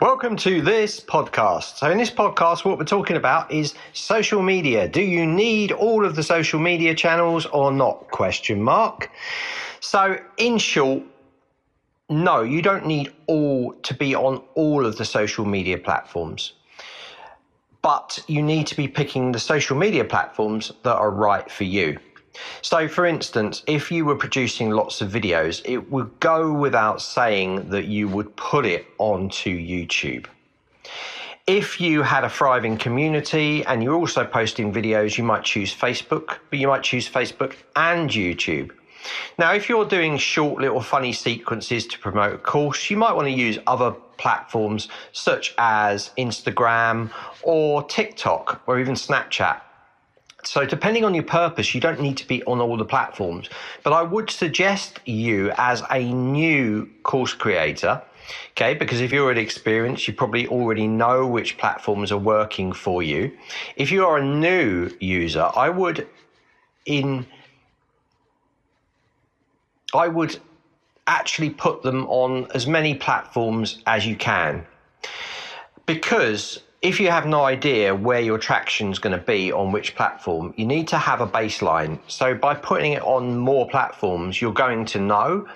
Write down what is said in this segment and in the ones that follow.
Welcome to this podcast. So, in this podcast, what we're talking about is social media. Do you need all of the social media channels or not? Question mark. So, in short, no, you don't need all to be on all of the social media platforms. But you need to be picking the social media platforms that are right for you. So, for instance, if you were producing lots of videos, it would go without saying that you would put it onto YouTube. If you had a thriving community and you're also posting videos, you might choose Facebook, but you might choose Facebook and YouTube. Now, if you're doing short little funny sequences to promote a course, you might want to use other platforms such as Instagram or TikTok or even Snapchat. So, depending on your purpose, you don't need to be on all the platforms. But I would suggest you, as a new course creator, okay, because if you're already experienced, you probably already know which platforms are working for you. If you are a new user, I would, in, I would actually put them on as many platforms as you can. Because if you have no idea where your traction is going to be on which platform, you need to have a baseline. So by putting it on more platforms, you're going to know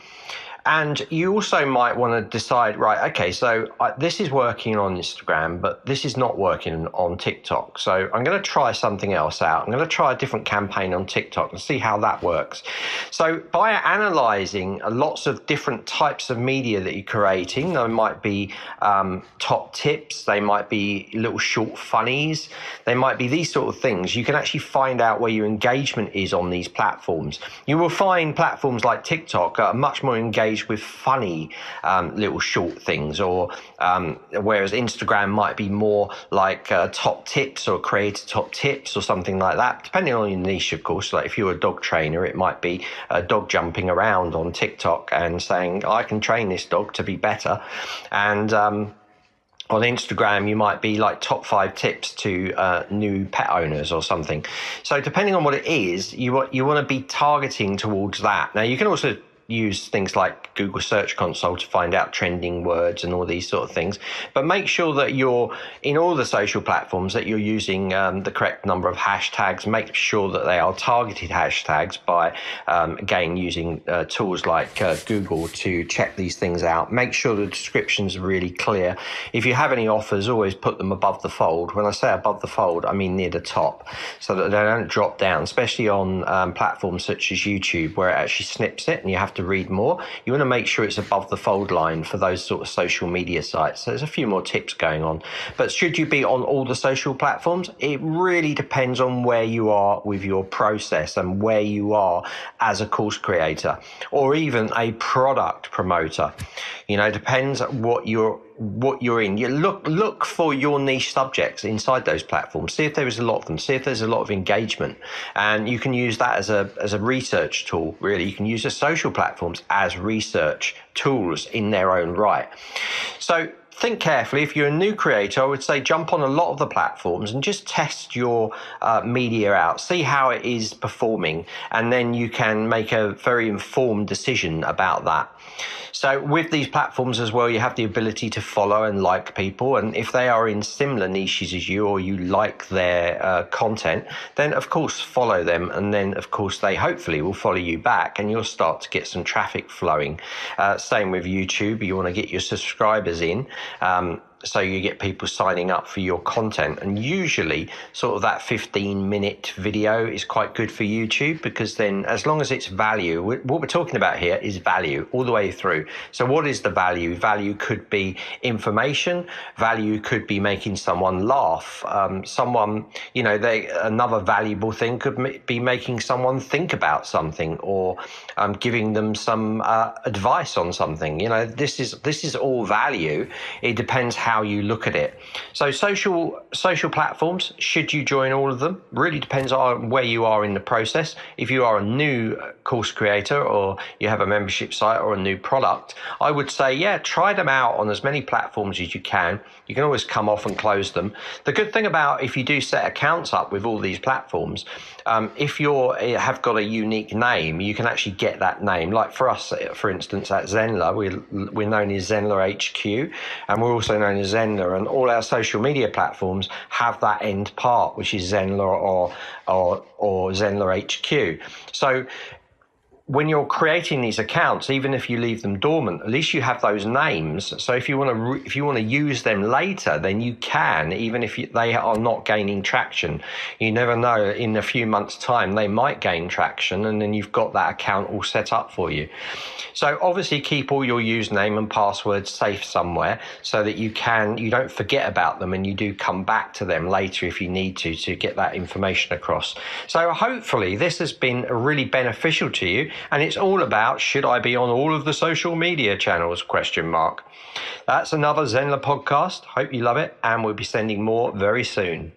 and you also might want to decide, right, okay, so I, this is working on Instagram, but this is not working on TikTok. So I'm going to try something else out. I'm going to try a different campaign on TikTok and see how that works. So by analyzing lots of different types of media that you're creating, there might be um, top tips, they might be little short funnies, they might be these sort of things. You can actually find out where your engagement is on these platforms. You will find platforms like TikTok are much more engaged engaged with funny um, little short things, or um, whereas Instagram might be more like uh, top tips or creator top tips or something like that, depending on your niche, of course. Like if you're a dog trainer, it might be a dog jumping around on TikTok and saying, I can train this dog to be better. And, um, on Instagram, you might be like top five tips to uh, new pet owners or something. So depending on what it is, you want you want to be targeting towards that. Now you can also use things like Google Search Console to find out trending words and all these sort of things. But make sure that you're in all the social platforms that you're using um, the correct number of hashtags. Make sure that they are targeted hashtags by um, again using uh, tools like uh, Google to check these things out. Make sure the descriptions are really clear. If you have any offers, always put them above the fold. When I say above the fold, I mean near the top, so that they don't drop down. Especially on um, platforms such as YouTube, where it actually snips it and you have to read more, you want to make sure it's above the fold line for those sort of social media sites. So there's a few more tips going on. But should you be on all the social platforms? It really depends on where you are with your process and where you are as a course creator or even a product promoter. You know, depends what you're what you're in. You look look for your niche subjects inside those platforms. See if there is a lot of them. See if there's a lot of engagement, and you can use that as a as a research tool. Really, you can use the social platforms as research tools in their own right. So think carefully. If you're a new creator, I would say jump on a lot of the platforms and just test your uh, media out, see how it is performing, and then you can make a very informed decision about that. So with these platforms as well, you have the ability to follow and like people, and if they are in similar niches as you or you like their uh, content, then of course follow them, and then of course they hopefully will follow you back, and you'll start to get some traffic flowing. Uh, same with YouTube, you want to get your subscribers in. Um, so you get people signing up for your content. And usually sort of that 15 minute video is quite good for youtube because then as long as it's value what we're talking about here is value all the way through. So what is the value? Value could be information. Value could be making someone laugh. Um, someone you know they another valuable thing could be making someone think about something or um, giving them some uh, advice on something. You know this is this is all value. It depends how how you look at it. So social social platforms, should you join all of them? Really depends on where you are in the process. If you are a new course creator or you have a membership site or a new product, I would say yeah, try them out on as many platforms as you can. You can always come off and close them. The good thing about if you do set accounts up with all these platforms, um, if you eh, have got a unique name, you can actually get that name. Like for us, for instance, at Zenler, we're, we're known as Zenler HQ, and we're also known as Zenler, and all our social media platforms have that end part, which is Zenler or or or HQ. So when you're creating these accounts, even if you leave them dormant, at least you have those names. So if you want to re- if you want to use them later, then you can, even if you, they are not gaining traction. You never know. In a few months' time, they might gain traction, and then you've got that account all set up for you. So obviously, keep all your username and passwords safe somewhere so that you can you don't forget about them, and you do come back to them later if you need to to get that information across. So hopefully, this has been really beneficial to you and it's all about should I be on all of the social media channels? Question mark. That's another Zenler podcast. Hope you love it, and we'll be sending more very soon.